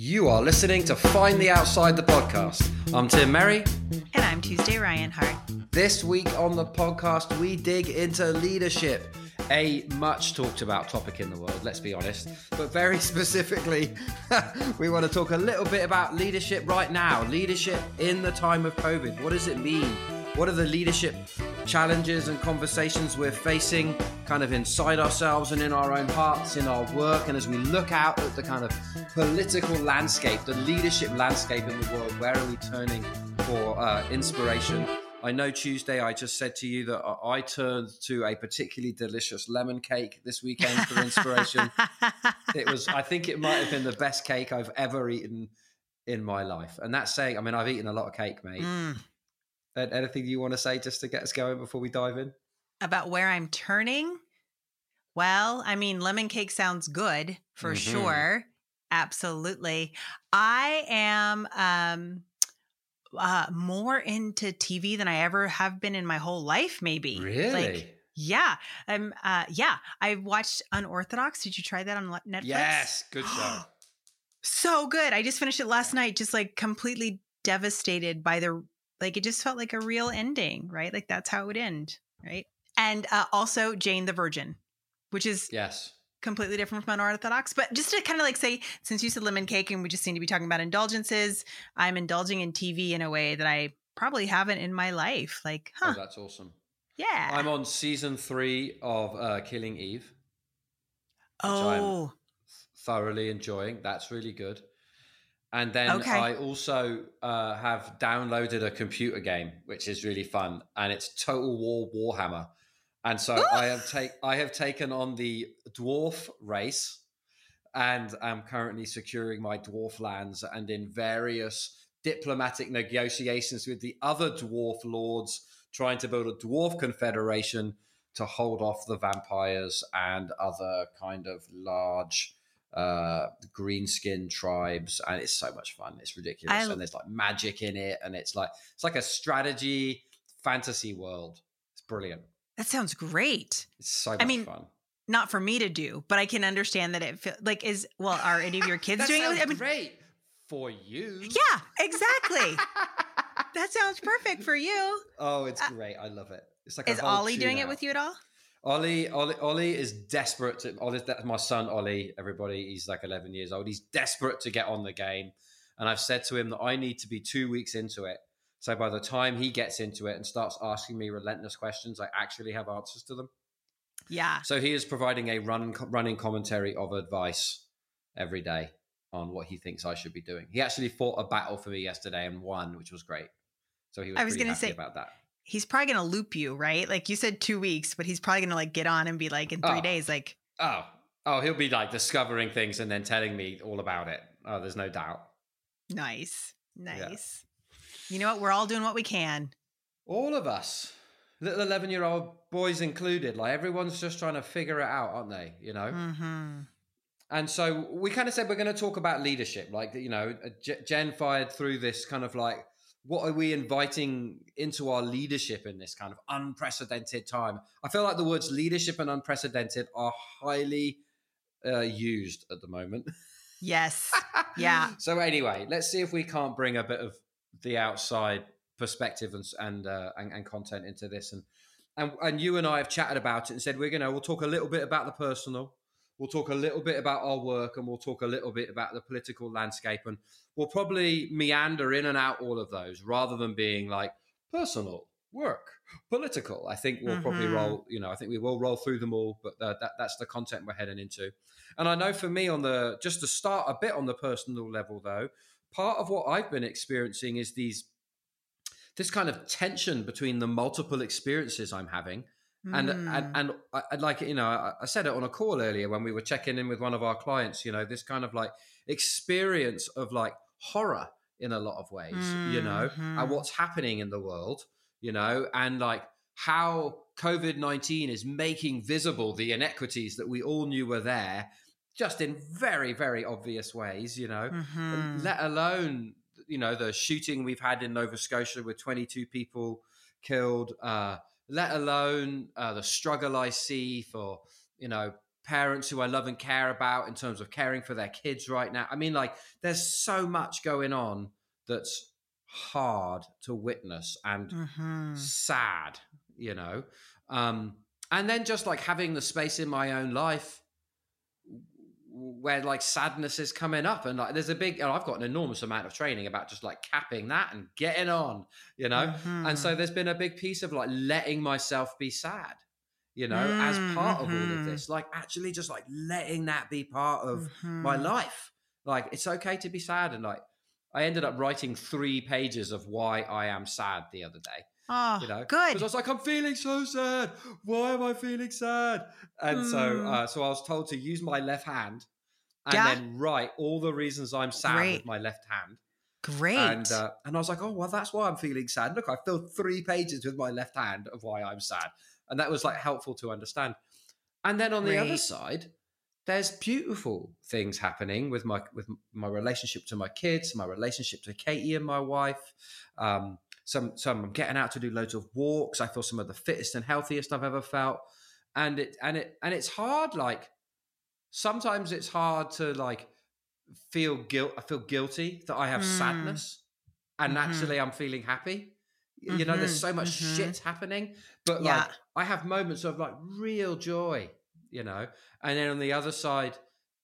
You are listening to Find the Outside the podcast. I'm Tim Merry. And I'm Tuesday Ryan Hart. This week on the podcast, we dig into leadership, a much talked about topic in the world, let's be honest. But very specifically, we want to talk a little bit about leadership right now, leadership in the time of COVID. What does it mean? What are the leadership challenges and conversations we're facing kind of inside ourselves and in our own hearts, in our work? And as we look out at the kind of political landscape, the leadership landscape in the world, where are we turning for uh, inspiration? I know Tuesday I just said to you that I turned to a particularly delicious lemon cake this weekend for inspiration. it was, I think it might have been the best cake I've ever eaten in my life. And that's saying, I mean, I've eaten a lot of cake, mate. Mm. Anything you want to say just to get us going before we dive in? About where I'm turning? Well, I mean, lemon cake sounds good for mm-hmm. sure. Absolutely. I am um uh more into TV than I ever have been in my whole life, maybe. Really? Like, yeah. Um uh yeah. I watched Unorthodox. Did you try that on Netflix? Yes, good show. so good. I just finished it last night, just like completely devastated by the like it just felt like a real ending, right? Like that's how it would end, right? And uh, also Jane the Virgin, which is yes completely different from unorthodox. But just to kind of like say, since you said lemon cake and we just seem to be talking about indulgences, I'm indulging in TV in a way that I probably haven't in my life. Like, oh, huh? Oh, that's awesome. Yeah. I'm on season three of uh, Killing Eve. Oh. thoroughly enjoying. That's really good. And then okay. I also uh, have downloaded a computer game, which is really fun, and it's Total War Warhammer. And so I have take I have taken on the dwarf race, and I'm currently securing my dwarf lands and in various diplomatic negotiations with the other dwarf lords, trying to build a dwarf confederation to hold off the vampires and other kind of large uh green skin tribes and it's so much fun. It's ridiculous. I, and there's like magic in it and it's like it's like a strategy fantasy world. It's brilliant. That sounds great. It's so much I mean, fun. not for me to do but i can understand that it feel, like is well are any of your kids doing it? i mean great for you. Yeah exactly. That sounds perfect for you. Oh it's uh, great. I love it. It's like is ollie doing out. it with you at all Ollie, Ollie, Ollie is desperate to. Ollie, that's my son, Ollie. Everybody, he's like 11 years old. He's desperate to get on the game, and I've said to him that I need to be two weeks into it. So by the time he gets into it and starts asking me relentless questions, I actually have answers to them. Yeah. So he is providing a run, running commentary of advice every day on what he thinks I should be doing. He actually fought a battle for me yesterday and won, which was great. So he was, I was going to say about that he's probably gonna loop you, right? Like you said two weeks, but he's probably gonna like get on and be like in three oh. days, like oh oh he'll be like discovering things and then telling me all about it. Oh, there's no doubt. Nice, nice. Yeah. You know what? We're all doing what we can. All of us, little eleven-year-old boys included. Like everyone's just trying to figure it out, aren't they? You know. Mm-hmm. And so we kind of said we're going to talk about leadership, like you know, Jen fired through this kind of like what are we inviting into our leadership in this kind of unprecedented time? I feel like the words leadership and unprecedented are highly uh, used at the moment. Yes. Yeah. so anyway, let's see if we can't bring a bit of the outside perspective and and, uh, and, and content into this and and and you and I have chatted about it and said we're gonna we'll talk a little bit about the personal We'll talk a little bit about our work and we'll talk a little bit about the political landscape. And we'll probably meander in and out all of those rather than being like personal, work, political. I think we'll mm-hmm. probably roll, you know, I think we will roll through them all, but uh, that, that's the content we're heading into. And I know for me, on the just to start a bit on the personal level, though, part of what I've been experiencing is these this kind of tension between the multiple experiences I'm having and, and mm. and I'd like you know I, I, said it on a call earlier when we were checking in with one of our clients you know this kind of like experience of like horror in a lot of ways mm-hmm. you know and mm-hmm. what's happening in the world you know and like how covid-19 is making visible the inequities that we all knew were there just in very very obvious ways you know mm-hmm. let alone you know the shooting we've had in nova scotia with 22 people killed uh let alone uh, the struggle I see for, you know, parents who I love and care about in terms of caring for their kids right now. I mean, like, there's so much going on that's hard to witness and Mm-hmm. sad, you know. Um, and then just like having the space in my own life where like sadness is coming up and like there's a big and I've got an enormous amount of training about just like capping that and getting on, you know. And so Mhm. there's been a big piece of like letting myself be sad, you know, as part of all of Mhm. this. Like actually just like letting that be part of my Mhm. life. Like it's okay to be sad and like I ended up writing three pages of why I am sad the other day. Oh, You know, good. because I was like, I'm feeling so sad. Why am I feeling sad? And so, Mm. uh, so I was told to use my left hand and Yeah. then write all the reasons I'm sad Great. with my left hand. Great. And uh, and I was like, oh well, that's why I'm feeling sad. Look, I filled three pages with my left hand of why I'm sad, and that was like helpful to understand. And then on the other side, there's beautiful things happening with my with my relationship to my kids, my relationship to Katie and my wife. Um, some some I'm getting out to do loads of walks. I feel some of the fittest and healthiest I've ever felt, and it and it and it's hard. Like sometimes it's hard to like feel guilt. I feel guilty that I have Mm. sadness, and Mhm. actually I'm feeling happy. Y- You know, there's Mhm, so much mhm. shit happening, but Yeah. like I have moments of like real joy. You know, and then on the other side.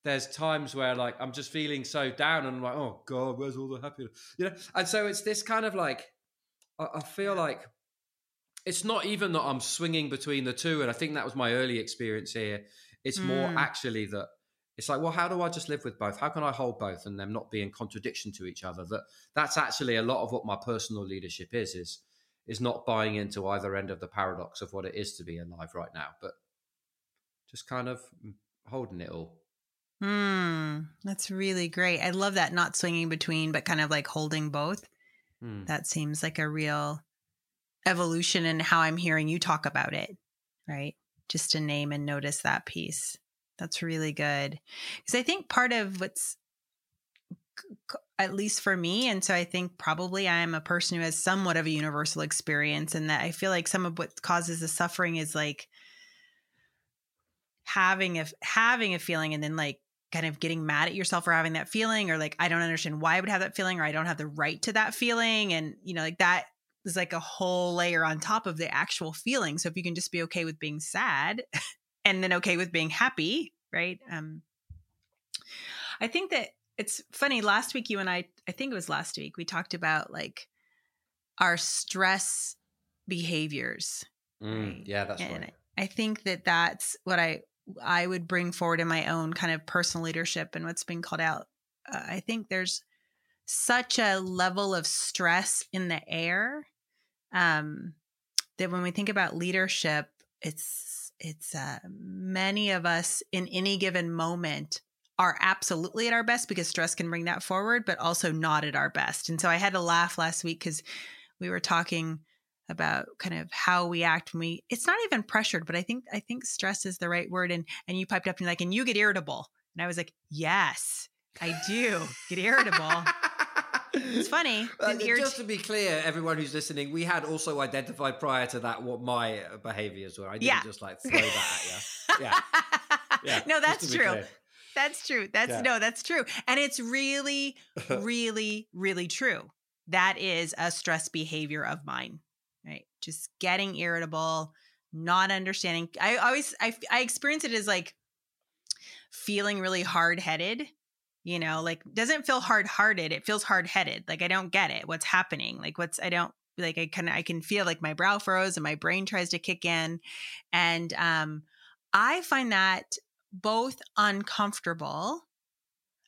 There's times where like I'm just feeling so down and I'm like, oh God, where's all the happiness? You know, and so it's this kind of like I, I feel like it's not even that I'm swinging between the two, and I think that was my early experience here. It's more Mm. actually that it's like, well, how do I just live with both? How can I hold both and them not be in contradiction to each other? That that's actually a lot of what my personal leadership is is is not buying into either end of the paradox of what it is to be alive right now, but just kind of holding it all. Hmm. That's really great. I love that not swinging between, but kind of like holding both. Hmm. That seems like a real evolution in how I'm hearing you talk about it, right? Just to name and notice that piece. That's really good. Because I think part of what's, at least for me, and so I think probably I'm a person who has somewhat of a universal experience, and that I feel like some of what causes the suffering is like having a having a feeling and then like kind of getting mad at yourself for having that feeling or like I don't understand why I would have that feeling or I don't have the right to that feeling and you know like that is like a whole layer on top of the actual feeling so if you can just be okay with being sad and then okay with being happy right um I think that it's funny last week you and I I think it was last week we talked about like our stress behaviors Mm, Right. Yeah, that's and right. I think that that's what I I would bring forward in my own kind of personal leadership and what's being called out. Uh, I think there's such a level of stress in the air um, that when we think about leadership, it's it's uh, many of us in any given moment are absolutely at our best because stress can bring that forward, but also not at our best. And so I had to laugh last week because we were talking about kind of how we act when we it's not even pressured but i think i think stress is the right word and and you piped up and you're like and you get irritable and i was like yes i do get irritable it's funny Uh, just to be clear, everyone who's listening, we had also identified prior to that what my uh, behaviors were. I didn't Yeah. just like throw that at you. Yeah. Yeah, no that's true clear. that's true that's Yeah. no that's true and it's really really really true that is a stress behavior of mine just getting irritable not understanding i always i, I experience it as like feeling really hard-headed you know like doesn't feel hard-hearted it feels hard-headed like i don't get it what's happening like what's i don't like i can i can feel like my brow furrows and my brain tries to kick in and um i find that both uncomfortable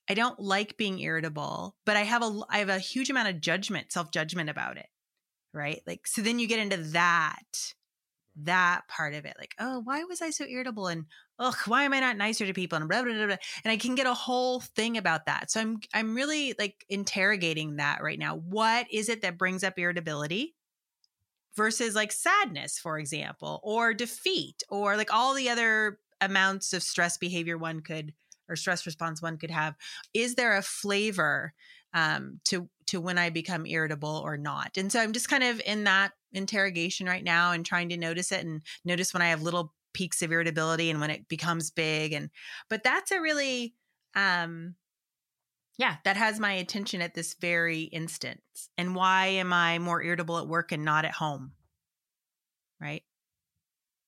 I don't like being irritable, but I have a I have a huge amount of judgment, self-judgment about it. Right? Like so then you get into that that part of it like, "Oh, why was I so irritable?" and "Ugh, why am I not nicer to people?" and blah blah blah, blah. and I can get a whole thing about that. So I'm I'm really like interrogating that right now. What is it that brings up irritability? Versus like sadness, for example, or defeat, or like all the other amounts of stress behavior one could or stress response one could have is there a flavor um, to to when i become irritable or not and so i'm just kind of in that interrogation right now and trying to notice it and notice when i have little peaks of irritability and when it becomes big and but that's a really um yeah, that has my attention at this very instant. And why am I more irritable at work and not at home? Right?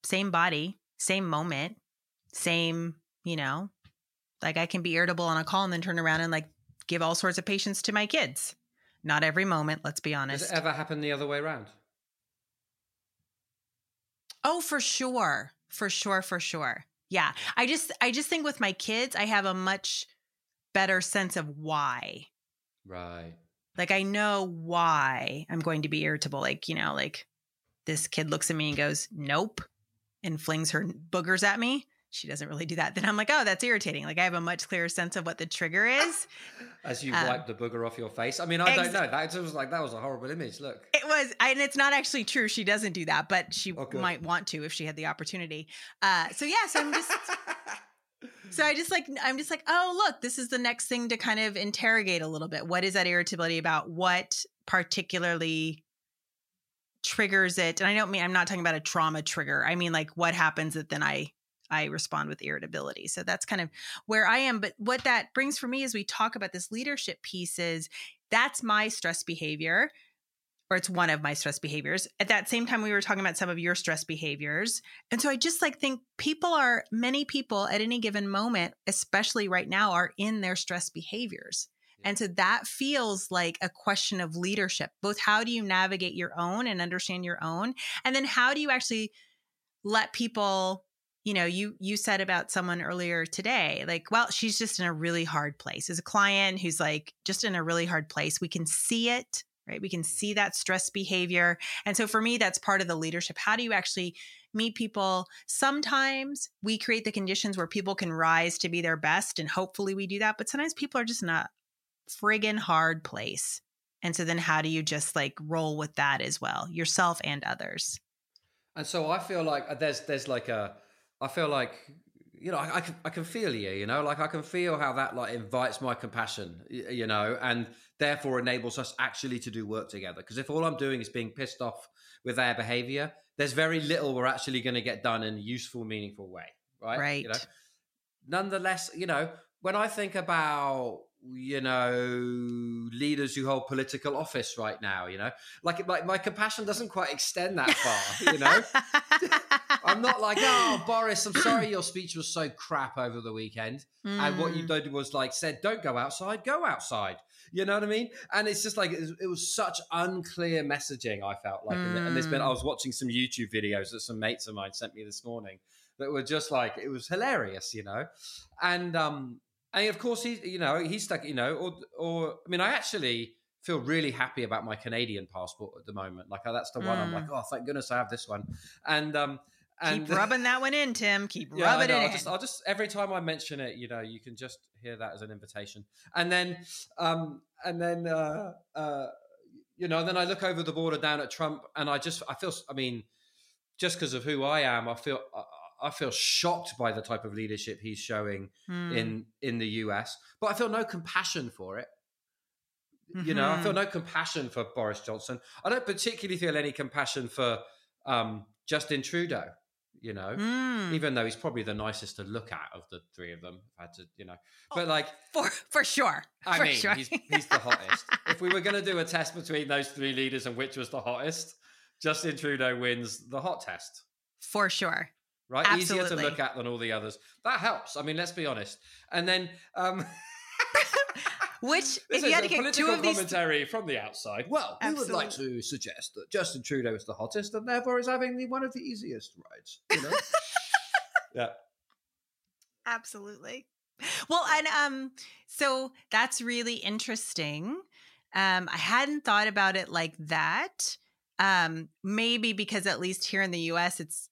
Same body, same moment, same, you know, like I can be irritable on a call and then turn around and like give all sorts of patience to my kids. Not every moment, let's be honest. Has it ever happened the other way around? Oh, for sure. For sure, for sure. Yeah. I just I just think with my kids, I have a much better sense of why. Right. Like I know why I'm going to be irritable. Like, you know, like this kid looks at me and goes, "Nope," and flings her boogers at me she doesn't really do that. Then I'm like, oh, that's irritating. Like I have a much clearer sense of what the trigger is. As you um, wipe the booger off your face. I mean, I ex- don't know. That was like that was a horrible image. Look, it was, and it's not actually true. She doesn't do that, but she oh, might want to if she had the opportunity. Uh, so yeah, so I'm just. so I just like I'm just like, oh look, this is the next thing to kind of interrogate a little bit. What is that irritability about? What particularly triggers it? And I don't mean I'm not talking about a trauma trigger. I mean like what happens that then I I respond with irritability. So that's kind of where I am. But what that brings for me as we talk about this leadership piece is that's my stress behavior, or it's one of my stress behaviors. At that same time, we were talking about some of your stress behaviors. And so I just like think people are, many people at any given moment, especially right now, are in their stress behaviors. And so that feels like a question of leadership. Both how do you navigate your own and understand your own? And then how do you actually let people you know you you said about someone earlier today like well she's just in a really hard place. As a client who's like just in a really hard place we can see it right? We can see that stress behavior. And so for me that's part of the leadership. How do you actually meet people? Sometimes we create the conditions where people can rise to be their best and hopefully we do that but sometimes people are just in a friggin hard place. And so then how do you just like roll with that as well yourself and others? And so i feel like uh, there's there's like a I feel like you know I, I, can I can feel you you know like I can feel how that like invites my compassion you know and therefore enables us actually to do work together. Because if all I'm doing is being pissed off with their behavior there's very little we're actually going to get done in a useful meaningful way right? Right you know? Nonetheless you know when I think about you know leaders who hold political office right now you know like like my compassion doesn't quite extend that far you know i'm not like oh boris i'm sorry your speech was so crap over the weekend mm. and what you hmm. did was like said don't go outside go outside you know what i mean and it's just like it was, such unclear messaging i felt like mm. and there's been i hmm. was watching some youtube videos that some mates of mine sent me this morning that were just like it was hilarious you know and um and of course, he, you know, he's stuck, you know, or, or, I mean, I actually feel really happy about my Canadian passport at the moment. Like, oh, that's the one mm. I'm like, mm. oh, thank goodness I have this one. And, um, and keep rubbing that one in, Tim. Keep yeah, rubbing it I'll in. Just, I'll just every time I mention it, you know, you can just hear that as an invitation. And then, um, and then, uh, uh, you know, then I look over the border down at Trump, and I just, I feel, I mean, just because of who I am, I feel, I feel shocked by the type of leadership he's showing mm. in in the US, but I feel no compassion for it. Mm-hmm. You know, I feel mm-hmm. no compassion for Boris Johnson. I don't particularly feel any compassion for um, Justin Trudeau. You know, mm. even though he's probably the nicest to look at of the three of them. I had to, you know, but oh, like for for sure. I for mean, sure. he's he's the hottest. if we were going to do a test between those three leaders and which was the hottest, Justin Trudeau wins the hot test for sure right? Absolutely. Easier to look at than all the others. That helps. I mean, let's be honest. And then, um, which if you had to get two of these commentary from the outside, well, Absolutely. we would like to suggest that Justin Trudeau is the hottest and therefore is having the, one of the easiest rides. You know? yeah. Absolutely. Well, and um, so that's really interesting. Um, I hadn't thought about it like that. Um, maybe because at least here in the US, it's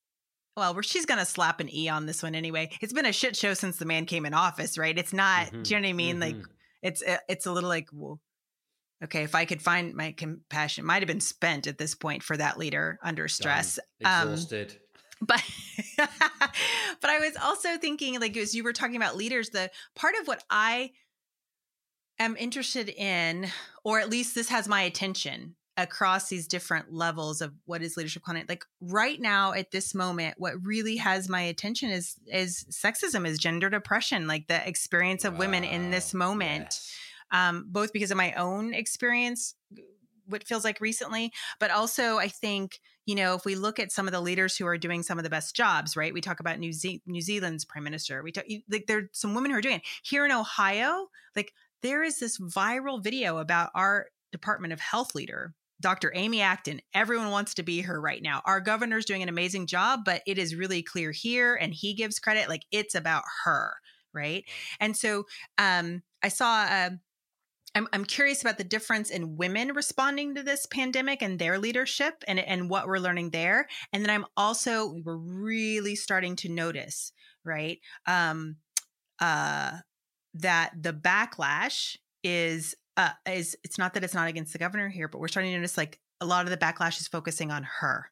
well, she's going to slap an E on this one anyway. It's been a shit show since the man came in office, right? It's not, mm-hmm. do you know what I mean? Mm-hmm. Like, it's, uh, it's a little like, well, okay, if I could find my compassion, might have been spent at this point for that leader under stress. Done. Exhausted. Um, but but I was also thinking, like, as you were talking about leaders, the part of what I am interested in, or at least this has my attention, across these different levels of what is leadership content like right now at this moment what really has my attention is is sexism is gender depression like the experience of women in this moment Yes. um, both because of my own experience, what feels like recently, but also I think you know if we look at some of the leaders who are doing some of the best jobs, right? We talk about New, Ze- New Zealand's prime minister. We talk like there are some women who are doing it here in Ohio. Like there is this viral video about our Department of Health leader. Dr. Amy Acton, everyone wants to be her right now. Our governor's doing an amazing job, but it is really clear here, and he gives credit. Like it's about her, right? And so um, I saw uh, I'm, I'm curious about the difference in women responding to this pandemic and their leadership and, and what we're learning there. And then I'm also, we're really starting to notice, right? Um, uh, that the backlash is, uh, is it's not that it's not against the governor here, but we're starting to notice like a lot of the backlash is focusing on her.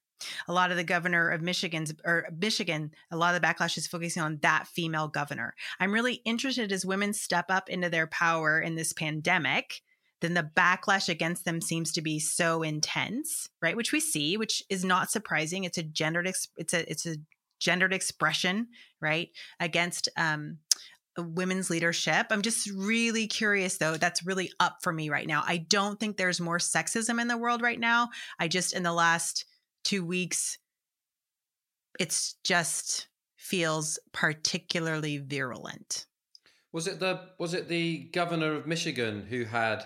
A lot of the governor of Michigan's or Michigan, a lot of the backlash is focusing on that female governor. I'm really interested as women step up into their power in this pandemic, then the backlash against them seems to be so intense, right? Which we see, which is not surprising. It's a gendered it's a it's a gendered expression, right? Against um women's leadership. I'm just really curious though. That's really up for me right now. I don't think there's more sexism in the world right now. I just in the last 2 weeks it's just feels particularly virulent. Was it the was it the governor of Michigan who had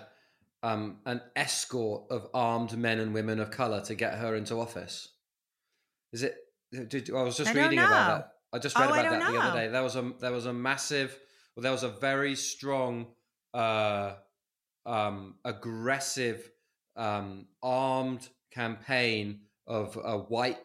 um, an escort of armed men and women of color to get her into office? Is it? Did, I was just I reading about that. I just read Oh, about that the other day. There was a there was a massive, well, there was a very strong, uh, um, aggressive, um, armed campaign of a white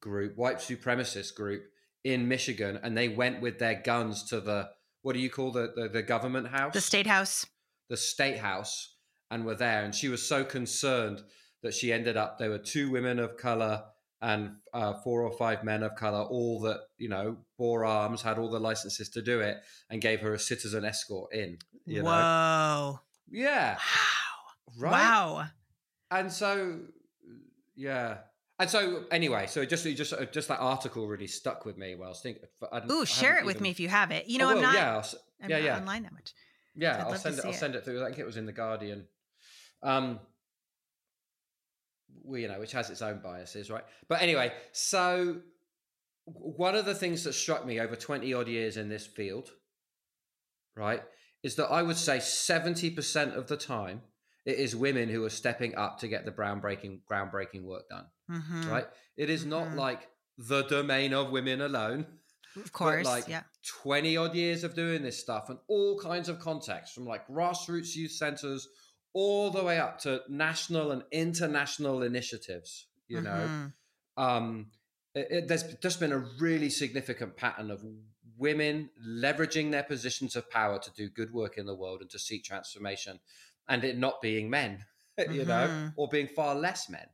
group, white supremacist group in Michigan, and they went with their guns to the what do you call the the, the government house, The state house. the state house, and were there. And she was so concerned that she ended up. There were two women of color and uh, four or five men of color, all that you know bore arms, had all the licenses to do it, and gave her a citizen escort in. You know, Whoa. yeah, Wow. right. Wow. And so, yeah. And so, anyway, so just just uh, just that article really stuck with me. While I was thinking, I didn't- Ooh, share it with even- me if you have it. You know, I I'm not. Yeah, I'll I'm yeah, not yeah. online that much. yeah. I'll send it. I'll it. send it through. I think it was in the Guardian. Um, well, you know, which has its own biases, right? But anyway, so one of the things that struck me over twenty odd years in this field, right, is that I would say seventy percent of the time it is women who are stepping up to get the groundbreaking groundbreaking work done. Mhm. right? It is not Mhm. like the domain of women alone. Of course. like yeah. 20 odd years of doing this stuff and all kinds of contexts from like grassroots youth centers all the way up to national and international initiatives, you know. Mhm. Um, it, it- there's just been a really significant pattern of women leveraging their positions of power to do good work in the world and to seek transformation and it not being men, you know, Mhm. or being far less men,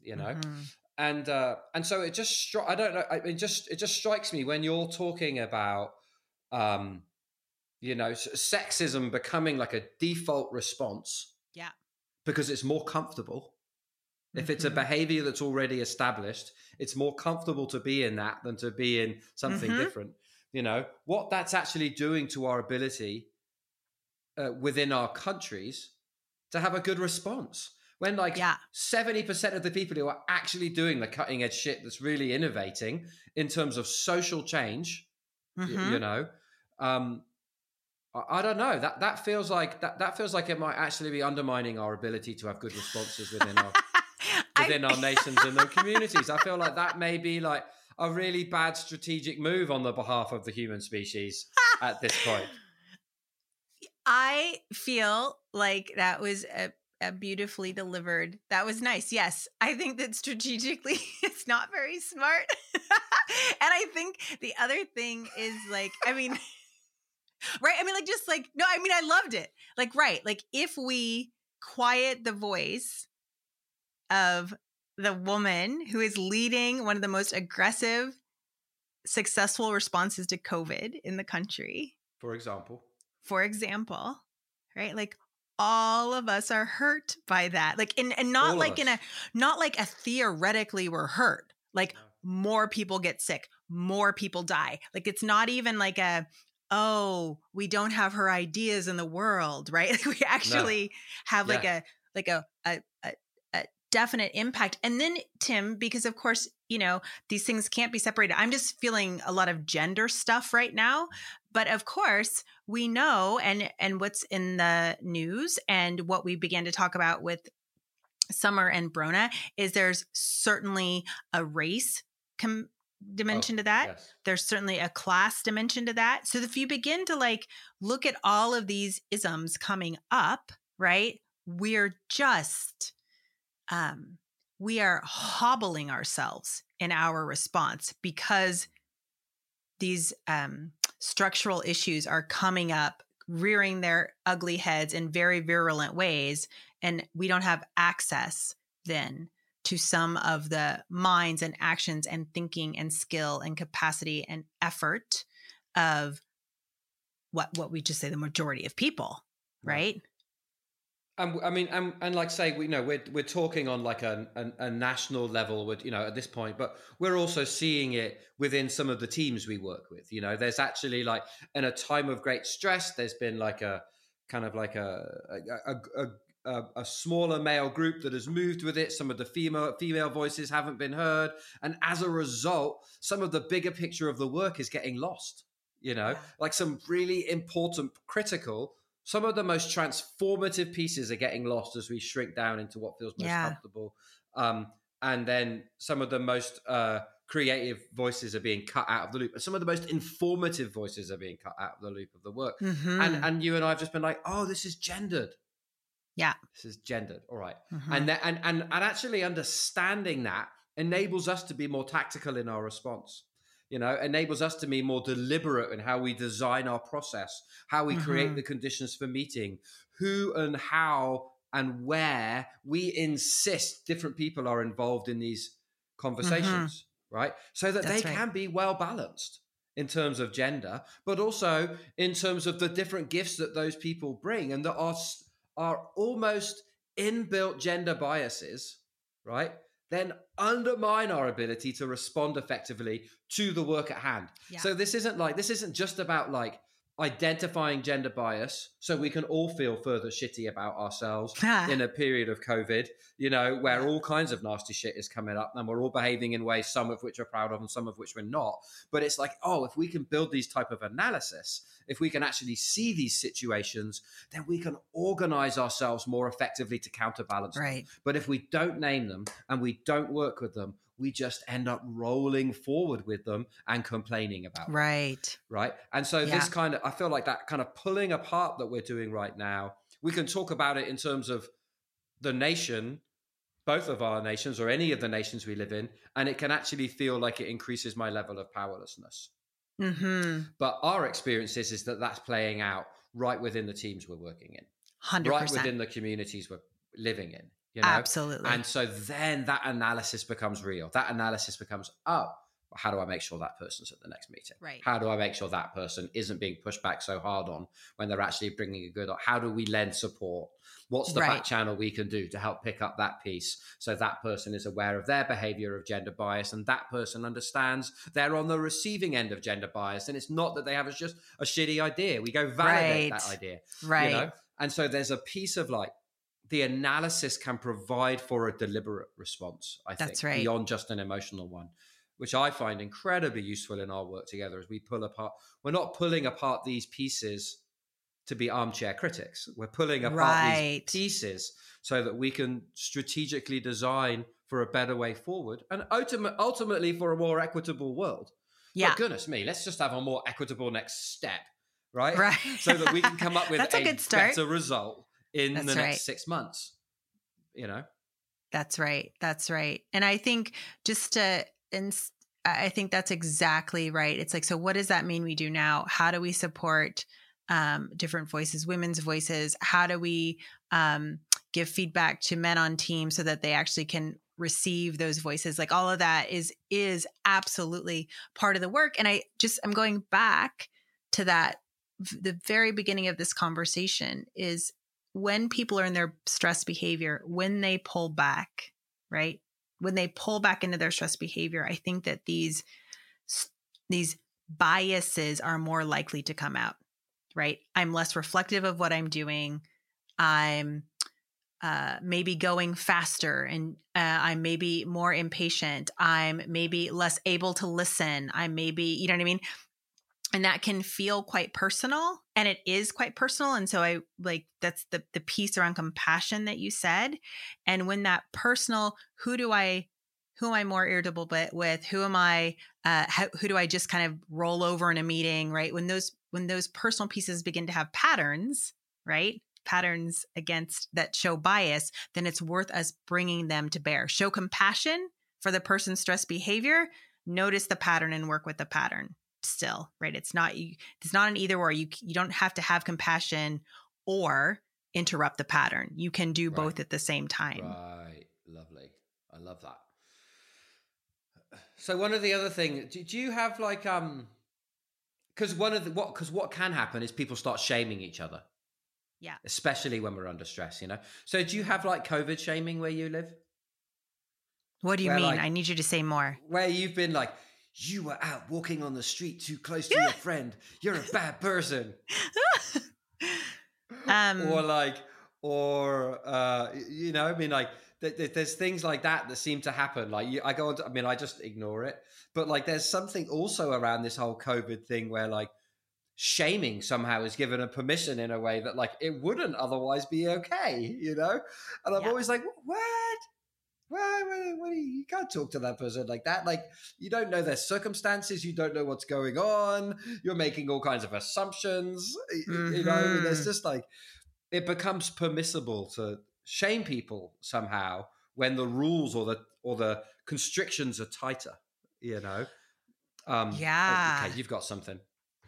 you know Mhm. and uh, and so it just stri- I don't know I- it just it just strikes me when you're talking about um you know sexism becoming like a default response Yeah. because it's more comfortable if it's a Mhm. behavior that's already established it's more comfortable to be in that than to be in something Mhm. different you know what that's actually doing to our ability uh, within our countries to have a good response when like Yeah. 70% of the people who are actually doing the cutting edge shit that's really innovating in terms of social change y- Mhm. you know um I, I don't know that that feels like that that feels like it might actually be undermining our ability to have good responses within our I- within our nations and their communities i feel like that may be like a really bad strategic move on the behalf of the human species at this point I feel like that was a, a beautifully delivered. That was nice. Yes. I think that strategically it's not very smart. and I think the other thing is like, I mean, right? I mean, like, just like, no, I mean, I loved it. Like, right. Like, if we quiet the voice of the woman who is leading one of the most aggressive, successful responses to COVID in the country, for example for example, right? Like all of us are hurt by that. Like and, and not All like in a not like a theoretically we're hurt. Like No. more people get sick, more people die. Like it's not even like a oh, we don't have her ideas in the world, right? We actually have like a like a, a a a definite impact. And then Tim, because of course, you know, these things can't be separated. I'm just feeling a lot of gender stuff right now. But of course, we know and and what's in the news and what we began to talk about with Summer and Brona is there's certainly a race com- dimension Oh, to that yes. there's certainly a class dimension to that. So if you begin to like look at all of these isms coming up, right? We're just um we are hobbling ourselves in our response because these um structural issues are coming up rearing their ugly heads in very virulent ways and we don't have access then to some of the minds and actions and thinking and skill and capacity and effort of what what we just say the majority of people right And I mean, and, and like say, we you know we're we're talking on like a, a a national level, with you know at this point, but we're also seeing it within some of the teams we work with. You know, there's actually like in a time of great stress, there's been like a kind of like a a, a, a, a smaller male group that has moved with it. Some of the female female voices haven't been heard, and as a result, some of the bigger picture of the work is getting lost. You know, like some really important, critical some of the most transformative pieces are getting lost as we shrink down into what feels most Yeah. comfortable um, and then some of the most uh, creative voices are being cut out of the loop and some of the most informative voices are being cut out of the loop of the work Mhm. and and you and i've just been like oh this is gendered Yeah. this is gendered all right Mhm. and, that, and and and actually understanding that enables us to be more tactical in our response you know enables us to be more deliberate in how we design our process how we create Mhm. the conditions for meeting who and how and where we insist different people are involved in these conversations right so that Mm-hmm. That's they right. can be well balanced in terms of gender but also in terms of the different gifts that those people bring and that are are almost inbuilt gender biases right then undermine our ability to respond effectively to the work at hand Yeah. so this isn't like this isn't just about like identifying gender bias so we can all feel further shitty about ourselves ah. in a period of COVID, you know, where all kinds of nasty shit is coming up and we're all behaving in ways, some of which we're proud of and some of which we're not. But it's like, oh, if we can build these type of analysis, if we can actually see these situations, then we can organize ourselves more effectively to counterbalance them. right But if we don't name them and we don't work with them, we just end up rolling forward with them and complaining about them right right? And so Yeah. this kind of, I feel like that kind of pulling apart that we're doing right now, we can talk about it in terms of the nation, both of our nations or any of the nations we live in, and it can actually feel like it increases my level of powerlessness. mm-hmm But our experience is, is that that's playing out right within the teams we're working in, 100% right within the communities we're living in. You know? absolutely And so then that analysis becomes real. That analysis becomes, oh, how do I make sure that person's at the next meeting? Right. How do I make sure that person isn't being pushed back so hard on when they're actually bringing a good? How do we lend support? What's the Right. back channel we can do to help pick up that piece so that person is aware of their behavior of gender bias and that person understands they're on the receiving end of gender bias and it's not that they have it's just a shitty idea. We go validate that idea right you know and so there's a piece of like the analysis can provide for a deliberate response i think That's right. beyond just an emotional one which i find incredibly useful in our work together as we pull apart we're not pulling apart these pieces to be armchair critics we're pulling apart Right. these pieces so that we can strategically design for a better way forward and ultimate, ultimately for a more equitable world yeah but goodness me let's just have a more equitable next step right right so that we can come up with That's a good start. better result in That's the next right. six months. You know, That's right. That's right. And I think just to, and I think that's exactly right. It's like, so what does that mean we do now? How do we support um, different voices, women's voices? How do we um, give feedback to men on teams so that they actually can receive those voices? Like all of that is is absolutely part of the work. And I just I'm going back to that the very beginning of this conversation is when people are in their stress behavior, when they pull back, right? When they pull back into their stress behavior, I think that these these biases are more likely to come out, right? I'm less reflective of what I'm doing. I'm uh, maybe going faster and uh, I'm maybe more impatient. I'm maybe less able to listen. I'm maybe, you know what I mean? And that can feel quite personal and it is quite personal. And so I like that's the the piece around compassion that you said. And when that personal, who do I who am I more irritable with? Who am I? Uh, how, who do I just kind of roll over in a meeting? Right when those when those personal pieces begin to have patterns, right? Patterns against that show bias, then it's worth us bringing them to bear. Show compassion for the person's stress behavior. Notice the pattern and work with the pattern. Still, right? It's not you it's not an either or. You you don't have to have compassion or interrupt the pattern. You can do right. both at the same time. Right. Lovely. I love that. So one of the other thing, do, do you have like um, because one of the what because what can happen is people start shaming each other. Yeah. Especially when we're under stress, you know. So do you have like COVID shaming where you live? What do you where, mean? Like, I need you to say more. Where you've been like, you were out walking on the street too close to your friend. You're a bad person. um, or like, or uh, you know, I mean, like there's things like that that seem to happen. Like I go on, to, I mean, I just ignore it. But like, there's something also around this whole COVID thing where like shaming somehow is given a permission in a way that like it wouldn't otherwise be okay, you know. And I'm yeah. always like, what? What you, you, can't talk to that person like that. Like you don't know their circumstances. You don't know what's going on. You're making all kinds of assumptions. Mm-hmm. You know, there's just like it becomes permissible to shame people somehow when the rules or the or the constrictions are tighter you know um yeah okay you've got something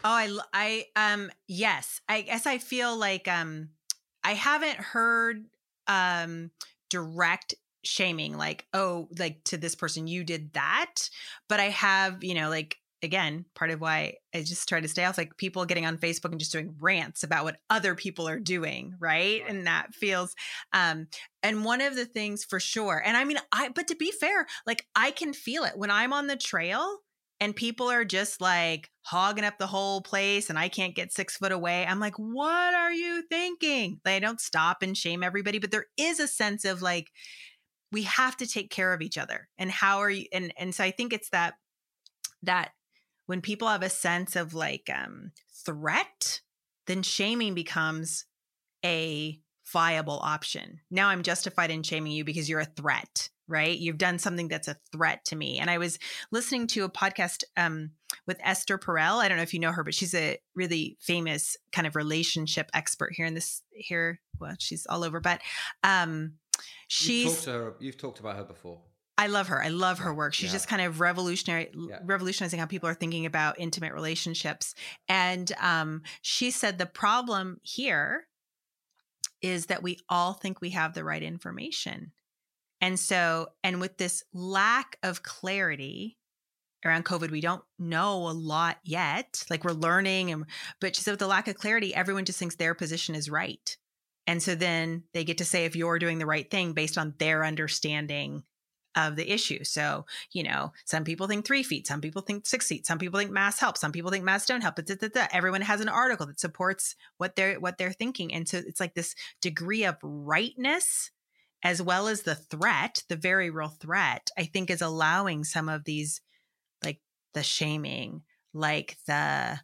oh i i um yes i guess i feel like um i haven't heard um direct shaming like oh like to this person you did that but i have you know like again, part of why I just try to stay off like people getting on Facebook and just doing rants about what other people are doing, right? And that feels um and one of the things for sure. And I mean I but to be fair, like I can feel it when I'm on the trail and people are just like hogging up the whole place and I can't get 6 foot away. I'm like, "What are you thinking?" They don't stop and shame everybody, but there is a sense of like we have to take care of each other. And how are you and and so I think it's that that when people have a sense of like um, threat, then shaming becomes a viable option. Now I'm justified in shaming you because you're a threat, right? You've done something that's a threat to me. And I was listening to a podcast um, with Esther Perel. I don't know if you know her, but she's a really famous kind of relationship expert here in this here. Well, she's all over, but um, she's you've talked, her, you've talked about her before. I love her. I love her work. She's yeah. just kind of revolutionary, yeah. revolutionizing how people are thinking about intimate relationships. And um, she said the problem here is that we all think we have the right information. And so, and with this lack of clarity around COVID, we don't know a lot yet. Like we're learning, and but she said with the lack of clarity, everyone just thinks their position is right. And so then they get to say if you're doing the right thing based on their understanding of the issue. So, you know, some people think three feet, some people think six feet, some people think mass help, some people think mass don't help. But everyone has an article that supports what they're what they're thinking, and so it's like this degree of rightness as well as the threat, the very real threat. I think is allowing some of these, like the shaming, like the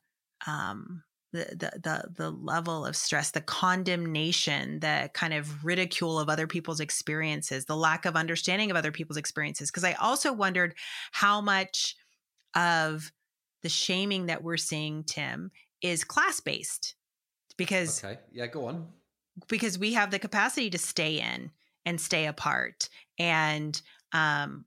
um the, the the level of stress the condemnation the kind of ridicule of other people's experiences the lack of understanding of other people's experiences. Because i also wondered how much of the shaming that we're seeing tim is class based because okay. Yeah go on. because we have the capacity to stay in and stay apart and um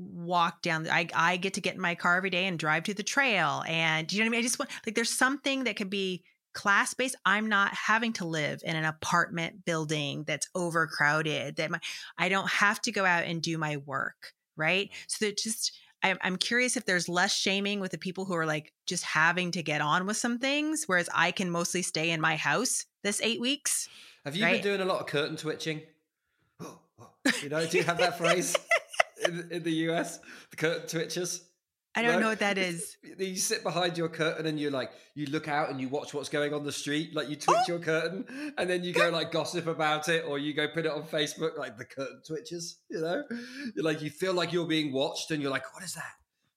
walk down I, I get to get in my car every day and drive to the trail and you know what i mean i just want like there's something that could be class based i'm not having to live in an apartment building that's overcrowded that my, i don't have to go out and do my work right mm-hmm. so that just I'm, I'm curious if there's less shaming with the people who are like just having to get on with some things, whereas I can mostly stay in my house this eight weeks. Have you Right. been doing a lot of curtain twitching? you know, do you have that phrase in, in the US? The curtain twitchers. I don't No? know what that is. You sit behind your curtain and you're like you look out and you watch what's going on the street, like you twitch your curtain, and then you go like gossip about it, or you go put it on Facebook, like the curtain twitches. You know, you're like you feel like you're being watched, and you're like, what is that?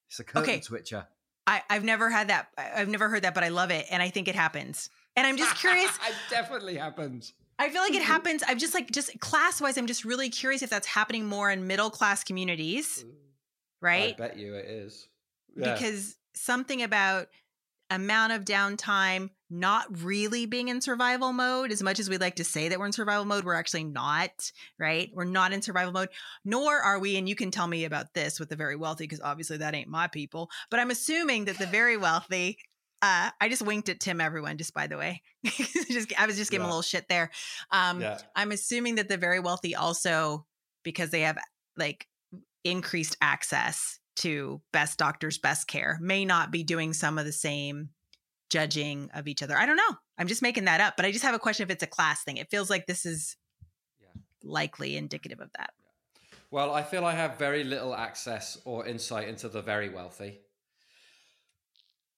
It's a curtain Okay. twitcher. I, I've never had that. I've never heard that, but I love it. And I think it happens. And I'm just curious. it definitely happens. I feel like it mm-hmm. happens. I'm just like, just class wise, I'm just really curious if that's happening more in middle class communities, mm. right? I bet you it is. Yeah. Because something about amount of downtime, not really being in survival mode, as much as we'd like to say that we're in survival mode, we're actually not, right? We're not in survival mode, nor are we, and you can tell me about this with the very wealthy, because obviously that ain't my people, but I'm assuming that the very wealthy. Uh, I just winked at Tim, everyone. Just by the way, just I was just giving Yeah. a little shit there. Um, yeah. I'm assuming that the very wealthy also, because they have like increased access to best doctors, best care, may not be doing some of the same judging of each other. I don't know. I'm just making that up, but I just have a question if it's a class thing. It feels like this is Yeah. likely indicative of that. Well, I feel I have very little access or insight into the very wealthy.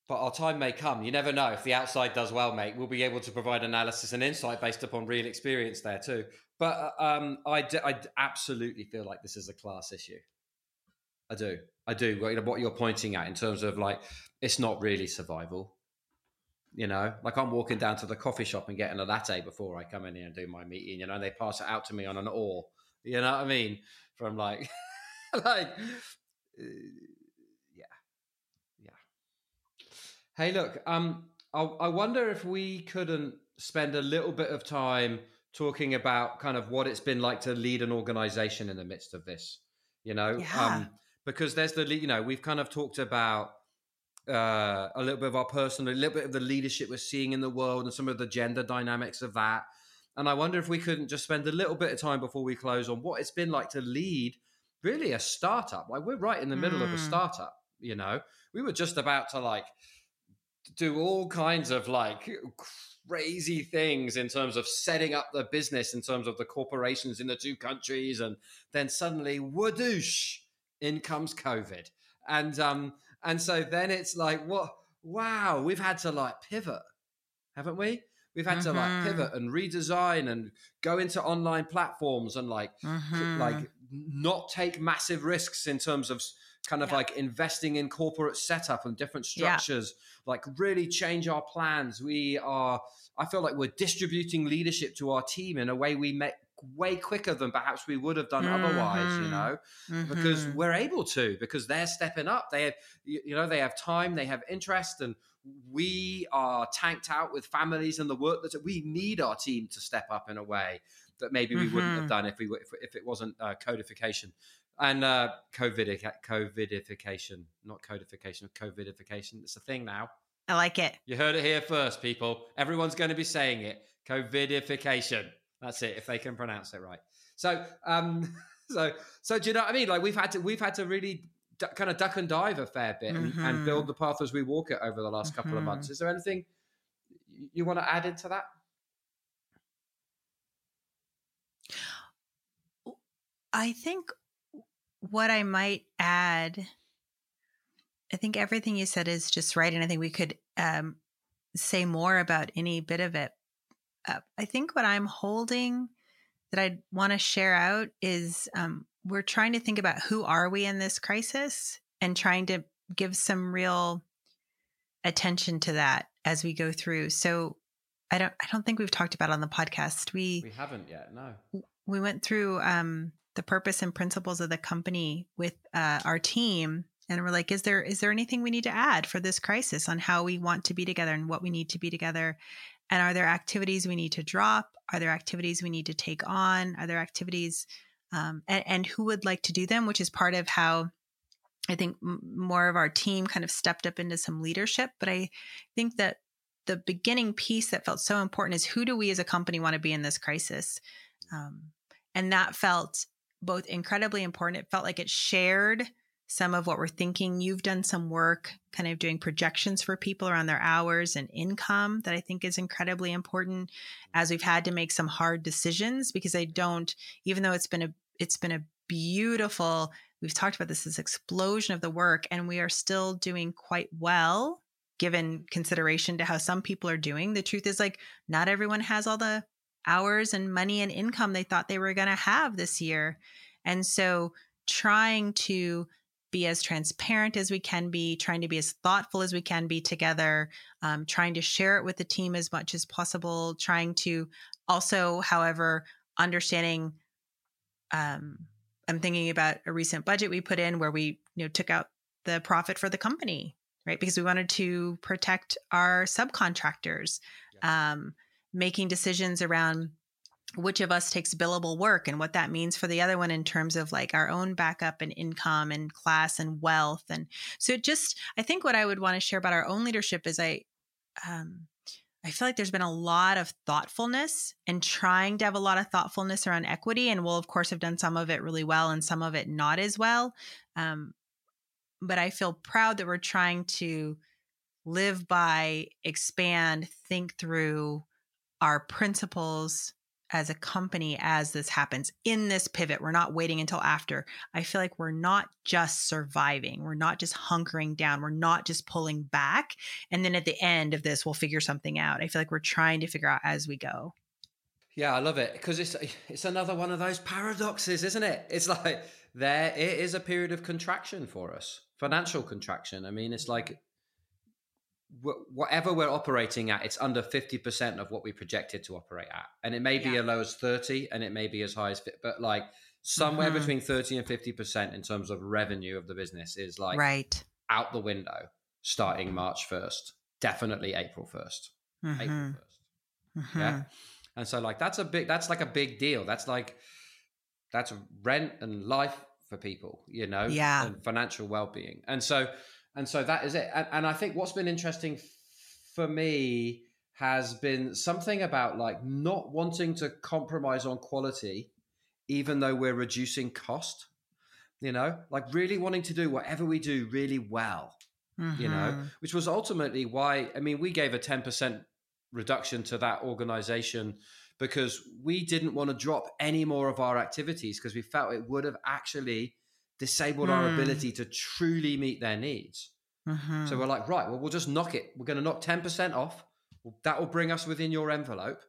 But our time may come. You never know. If the outside does well, mate, we'll be able to provide analysis and insight based upon real experience there too. But uh, um, I, d- I d- absolutely feel like this is a class issue. I do. I do. What you're pointing at in terms of like, it's not really survival. You know, like I'm walking down to the coffee shop and getting a latte before I come in here and do my meeting. You know, and they pass it out to me on an oar. You know what I mean? From like, like, uh, yeah, yeah. Hey, look, um, I, I wonder if we couldn't spend a little bit of time talking about kind of what it's been like to lead an organization in the midst of this. You know, Yeah. um, because there's the you know we've kind of talked about uh, a little bit of our personal, a little bit of the leadership we're seeing in the world, and some of the gender dynamics of that. And I wonder if we couldn't just spend a little bit of time before we close on what it's been like to lead really a startup. Like we're right in the middle of a Mm. startup, you know. We were just about to like do all kinds of like crazy things in terms of setting up the business in terms of the corporations in the two countries and then suddenly whoosh in comes covid and um and so then it's like what wow we've had to like pivot haven't we we've had to like Mhm. pivot and redesign and go into online platforms and like Mhm. like not take massive risks in terms of kind of Yeah. like investing in corporate setup and different Yeah. structures like really change our plans we are i feel like we're distributing leadership to our team in a way we met way quicker than perhaps we would have done otherwise you Mhm. know because Mhm. we're able to because they're stepping up they have you know they have time they have interest and we are tanked out with families and the work that we need our team to step up in a way that maybe we wouldn't have Mhm. done if we were- if, if it wasn't uh, codification and uh covid covidification not codification covidification. It's a thing now. I like it. you heard it here first people. Everyone's going to be saying it. Covidification. That's it if they can pronounce it right. So um so so do you know what i mean? Like we've had to we've had to really du- kind of duck and dive a fair bit and, and Mhm. build the path as we walk it over the last couple of Mhm. months. Is there anything you want to add into that? I think what I might add, I think everything you said is just right. And I think we could um, say more about any bit of it. Uh, I think what I'm holding that I want to share out is um, we're trying to think about who are we in this crisis and trying to give some real attention to that as we go through. So I don't I don't think we've talked about it on the podcast. We we haven't yet no we went through um, the purpose and principles of the company with uh, our team and we're like is there is there anything we need to add for this crisis on how we want to be together and what we need to be together? And are there activities we need to drop? Are there activities we need to take on? Are there activities um, and, and who would like to do them? Which is part of how i think more of our team kind of stepped up into some leadership. But i think that the beginning piece that felt so important is who do we as a company want to be in this crisis? Um, and that felt both incredibly important. It felt like it shared some of what we're thinking. You've done some work kind of doing projections for people around their hours and income that I think is incredibly important as we've had to make some hard decisions because I don't even though it's been a it's been a beautiful we've talked about this this explosion of the work and we are still doing quite well given consideration to how some people are doing. The truth is like not everyone has all the hours and money and income they thought they were going to have this year. And so trying to be as transparent as we can be, trying to be as thoughtful as we can be together, um, trying to share it with the team as much as possible, trying to also, however, understanding. Um, I'm thinking about a recent budget we put in where we, you know, took out the profit for the company, right? Because we wanted to protect our subcontractors, yeah. um, making decisions around which of us takes billable work and what that means for the other one in terms of like our own backup and income and class and wealth. And so just i think what i would want to share about our own leadership is i um i feel like there's been a lot of thoughtfulness and trying to have a lot of thoughtfulness around equity. And we'll of course have done some of it really well and some of it not as well. Um but i feel proud that we're trying to live by expand think through our principles as a company as this happens in this pivot. We're not waiting until after. I feel like we're not just surviving. We're not just hunkering down. We're not just pulling back. And then at the end of this, we'll figure something out. I feel like we're trying to figure out as we go. Yeah, I love it because it's it's another one of those paradoxes, isn't it? It's like there it is a period of contraction for us, financial contraction. I mean, it's like whatever we're operating at, it's under 50% of what we projected to operate at. And it may be yeah. as low as 30 and it may be as high as, but like somewhere mm-hmm. between 30 and 50% in terms of revenue of the business is like right out the window starting March 1st, definitely April 1st. Mm-hmm. April 1st. Mm-hmm. Yeah. And so like that's a big that's like a big deal. That's like that's rent and life for people, you know, yeah, and financial well-being. And so and so that is it. And, and I think what's been interesting for me has been something about like not wanting to compromise on quality, even though we're reducing cost. You know, like really wanting to do whatever we do really well. Mm-hmm. You know, mm-hmm. which was ultimately why I mean we gave a ten percent reduction to that organization because we didn't want to drop any more of our activities because we felt it would have actually disabled mm. our hmm. ability to truly meet their needs. Mm-hmm. So we're like, right, well, we'll just knock it. We're going to knock 10% off. That will bring us within your envelope,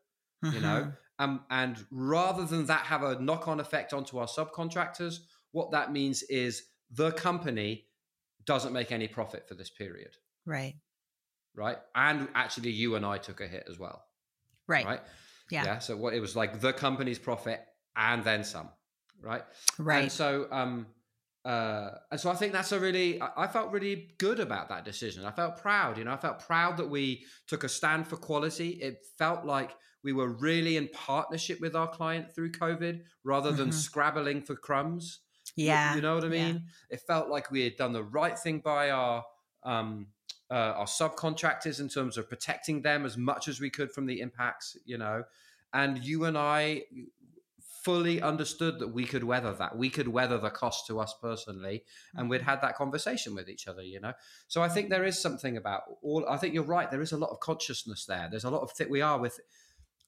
mm-hmm. you know? Mm-hmm. Um, and rather than that have a knock on effect onto our subcontractors, what that means is the company doesn't make any profit for this period. Right. Right. And actually, you and I took a hit as well. Right. Right. Yeah. Yeah. So what it was like the company's profit and then some right? Right. And so, um, uh, and so I think that's a really, I, felt really good about that decision. I felt proud, you know, I felt proud that we took a stand for quality. It felt like we were really in partnership with our client through COVID rather than mm-hmm. scrabbling for crumbs. Yeah. You, you know what I mean? Yeah. It felt like we had done the right thing by our, um, uh, our subcontractors in terms of protecting them as much as we could from the impacts, you know. And you and I fully understood that we could weather that. We could weather the cost to us personally, and we'd mm-hmm. had that conversation with each other, you know. So I think there is something about all. I think you're right. There is a lot of consciousness there. There's a lot of th- we are with.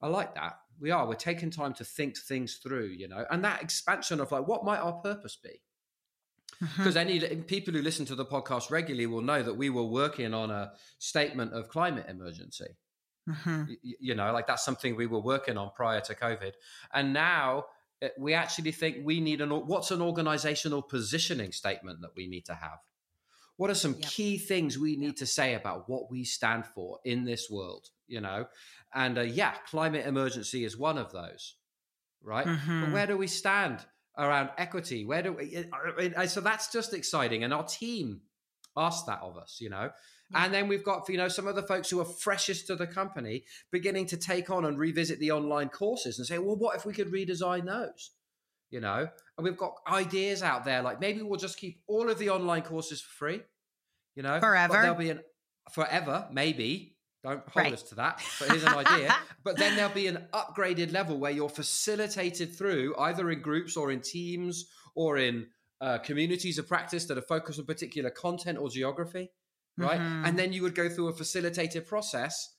I like that. We are. We're taking time to think things through, you know, and that expansion of like, what might our purpose be? Because mm-hmm. any people who listen to the podcast regularly will know that we were working on a statement of climate emergency. Mm-hmm. You, you know, like that's something we were working on prior to COVID. And now eh, we actually think we need an what's an organizational positioning statement that we need to have what are some yep. key things we need yep. to say about what we stand for in this world you know and uh, yeah climate emergency is one of those right mm-hmm. but where do we stand around equity where do we eh, so that's just exciting and our team asked that of us you know and then we've got, you know, some of the folks who are freshest to the company beginning to take on and revisit the online courses and say, well, what if we could redesign those? You know, and we've got ideas out there like maybe we'll just keep all of the online courses for free, you know, forever. But there'll be an forever, maybe. Don't hold right. us to that, but here's an idea. but then there'll be an upgraded level where you're facilitated through either in groups or in teams or in uh, communities of practice that are focused on particular content or geography, right? Mhm. And then you would go through a facilitated process,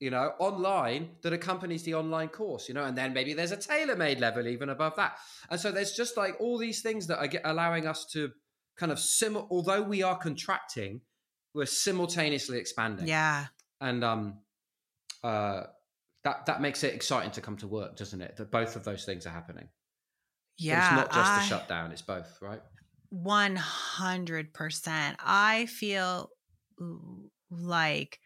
you know, online that accompanies the online course, you know, and then maybe there's a tailor-made level even above that. And so there's just like all these things that are allowing us to kind of sim. Although we are contracting, we're simultaneously expanding Yeah. and um uh that that makes it exciting to come to work doesn't it that both of those things are happening But Yeah. it's not just I- a shutdown it's both right 100%. I feel like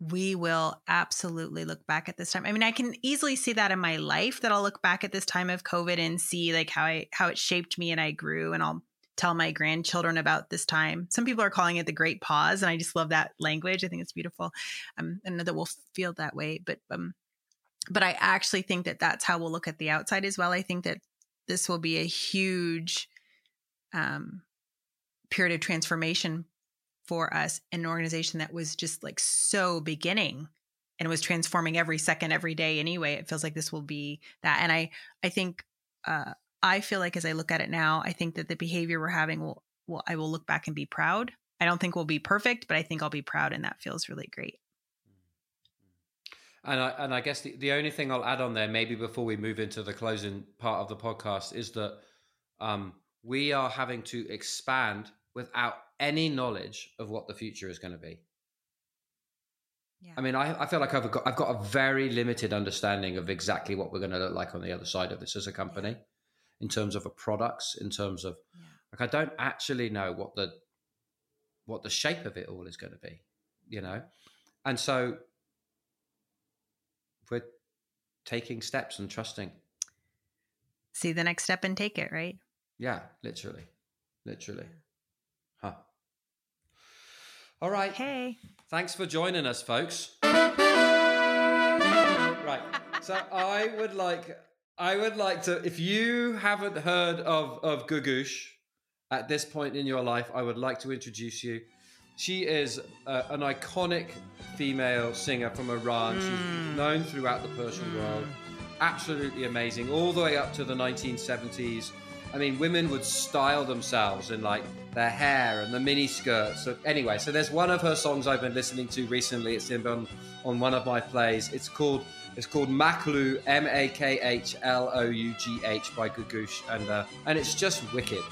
we will absolutely look back at this time. I mean, I can easily see that in my life that I'll look back at this time of COVID and see like how I how it shaped me and I grew and I'll tell my grandchildren about this time. Some people are calling it the great pause and I just love that language. I think it's beautiful. Um I know that we'll feel that way, but um but I actually think that that's how we'll look at the outside as well. I think that this will be a huge um, period of transformation for us in an organization that was just like so beginning and was transforming every second every day anyway it feels like this will be that. And i i think uh i feel like as i look at it now i think that the behavior we're having will will i will look back and be proud. I don't think we'll be perfect but i think i'll be proud and that feels really great. And i and i guess the, the only thing i'll add on there maybe before we move into the closing part of the podcast is that um we are having to expand without any knowledge of what the future is going to be. Yeah. I mean, I, I feel like I've got I've got a very limited understanding of exactly what we're going to look like on the other side of this as a company, in terms of a products, in terms of yeah. like I don't actually know what the what the shape of it all is going to be, you know, and so we're taking steps and trusting. see the next step and take it right Yeah, literally, literally, huh. All right. hey Thanks for joining us, folks. right. So I would like I would like to if you haven't heard of of Googoosh at this point in your life, I would like to introduce you. She is uh, an iconic female singer from Iran. Mm. She's known throughout the Persian world. Absolutely amazing, all the way up to the 1970s. I mean, women would style themselves in like their hair and the mini skirts. So anyway, so there's one of her songs I've been listening to recently. It's in on, on one of my plays. It's called it's called Makhlough M A K H L O U G H by Googoosh, and uh, and it's just wicked.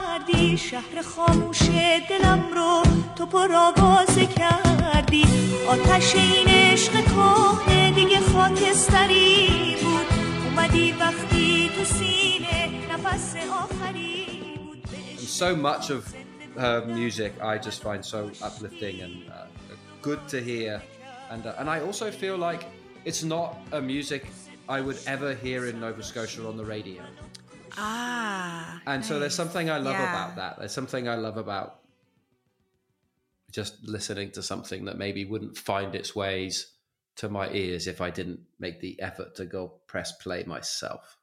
کردی شهر خاموش دلم رو تو پرآوازه کردی آتش این عشق کهنه دیگه خاکستری بود اومدی وقتی تو سینه نفس آخری بود به And عشق so much of her music I just find so uplifting and uh, good to hear, and uh, and I also feel like it's not a music I would ever hear in Nova Scotia on the radio. ah And so there's something I love Yeah. about that. There's something I love about just listening to something that maybe wouldn't find its ways to my ears if I didn't make the effort to go press play myself.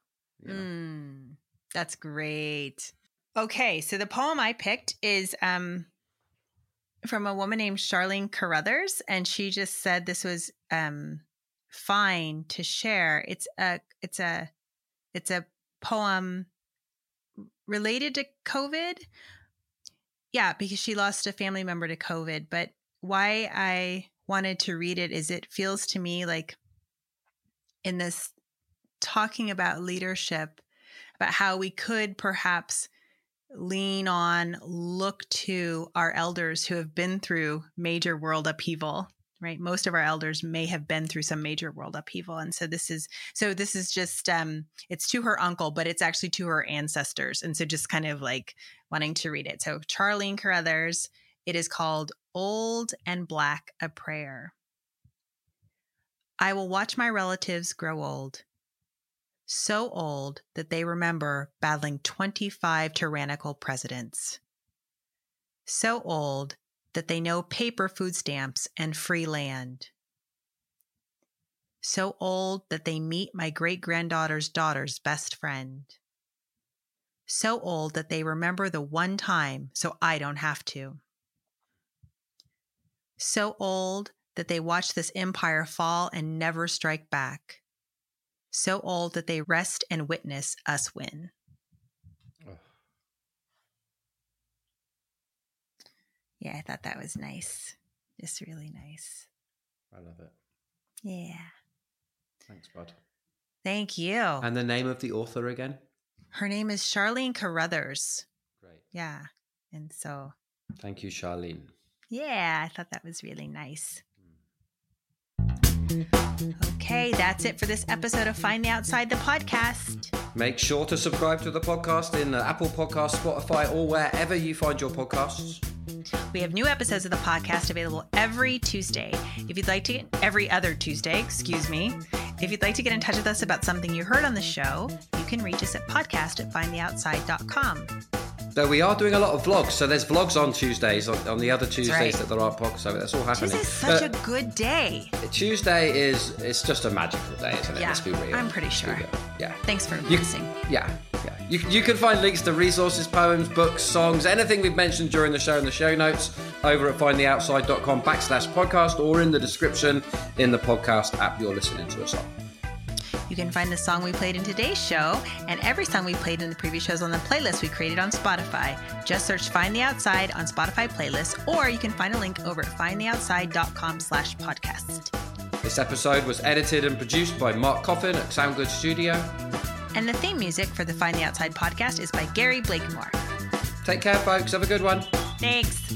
you know? Mm, that's great. Okay, so the poem I picked is um from a woman named Charlene Carruthers, and she just said this was um fine to share. It's a it's a it's a poem related to COVID. Yeah, because she lost a family member to COVID. But why I wanted to read it is it feels to me like in this talking about leadership, about how we could perhaps lean on, look to our elders who have been through major world upheaval, right? Most of our elders may have been through some major world upheaval. And so this is, so this is just, um, it's to her uncle, but it's actually to her ancestors. And so just kind of like wanting to read it. So Charlene Carruthers, it is called Old and Black, a Prayer. I will watch my relatives grow old so old that they remember battling 25 tyrannical presidents. So old that they know paper food stamps and free land. So old that they meet my great granddaughter's daughter's best friend. So old that they remember the one time so I don't have to. So old that they watch this empire fall and never strike back. So old that they rest and witness us win. Yeah, I thought that was nice. Just really nice. I love it. Yeah. Thanks, bud. Thank you. And the name of the author again? Her name is Charlene Carruthers. Great. Yeah. And so, Thank you, Charlene. yeah, I thought that was really nice. Okay, that's it for this episode of Find the Outside the podcast. Make sure to subscribe to the podcast in uh, Apple Podcasts, Spotify, or wherever you find your podcasts. We have new episodes of the podcast available every Tuesday. If you'd like to get every other Tuesday, excuse me. If you'd like to get in touch with us about something you heard on the show, you can reach us at podcast at findtheoutside.com. Though we are doing a lot of vlogs, so there's vlogs on Tuesdays, on, on the other Tuesdays right. that there aren't podcasts, so that's all happening. Tuesday's such Uh, a good day. Tuesday is it's just a magical day, isn't it? Yeah, Let's be real. I'm pretty sure. Yeah. Thanks for You- listening. Yeah, yeah. You, you can find links to resources, poems, books, songs, anything we've mentioned during the show in the show notes over at findtheoutside.com backslash podcast or in the description in the podcast app you're listening to us on. You can find the song we played in today's show and every song we played in the previous shows on the playlist we created on Spotify. Just search Find the Outside on Spotify playlist, or you can find a link over at findtheoutside.com slash podcast. This episode was edited and produced by Mark Coffin at Soundgood Studio. And the theme music for the Find the Outside podcast is by Gary Blakemore. Take care, folks. Have a good one. Thanks.